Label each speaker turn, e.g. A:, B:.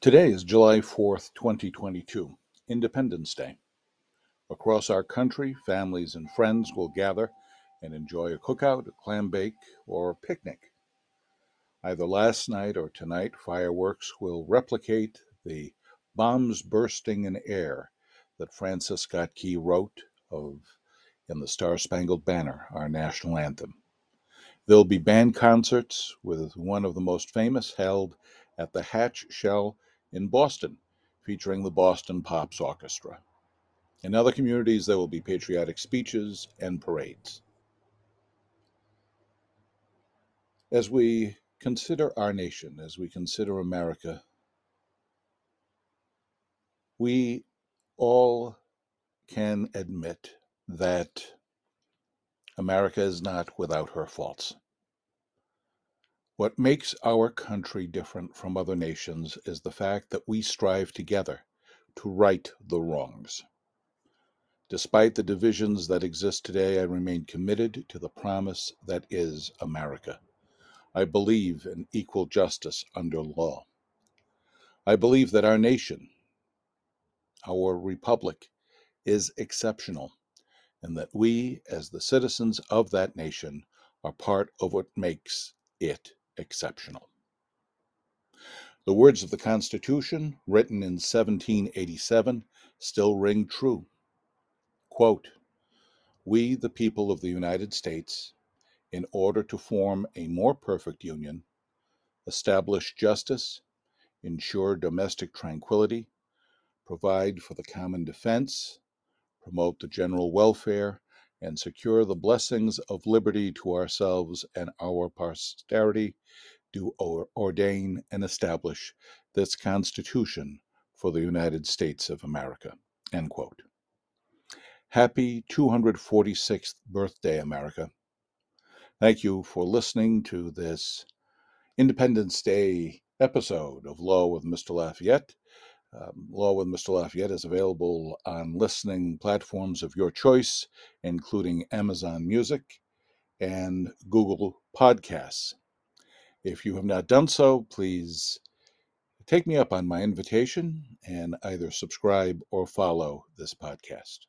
A: Today is July 4th, 2022, Independence Day. Across our country, families and friends will gather and enjoy a cookout, a clam bake, or a picnic. Either last night or tonight, fireworks will replicate the bombs bursting in air that Francis Scott Key wrote of in the Star Spangled Banner, our national anthem. There'll be band concerts, with one of the most famous held at the Hatch Shell in Boston, featuring the Boston Pops Orchestra. In other communities, there will be patriotic speeches and parades. As we consider our nation, as we consider America, we all can admit that America is not without her faults. What makes our country different from other nations is the fact that we strive together to right the wrongs. Despite the divisions that exist today, I remain committed to the promise that is America. I believe in equal justice under law. I believe that our nation, our republic, is exceptional, and that we, as the citizens of that nation, are part of what makes it exceptional. The words of the Constitution, written in 1787, still ring true. Quote, we, the people of the United States, in order to form a more perfect union, establish justice, ensure domestic tranquility, provide for the common defense, promote the general welfare, and secure the blessings of liberty to ourselves and our posterity, do ordain and establish this Constitution for the United States of America. End quote. Happy 246th birthday, America. Thank you for listening to this Independence Day episode of Law with Mr. Lafayette. Um, Law with Mr. Lafayette is available on listening platforms of your choice, including Amazon Music and Google Podcasts. If you have not done so, please take me up on my invitation and either subscribe or follow this podcast.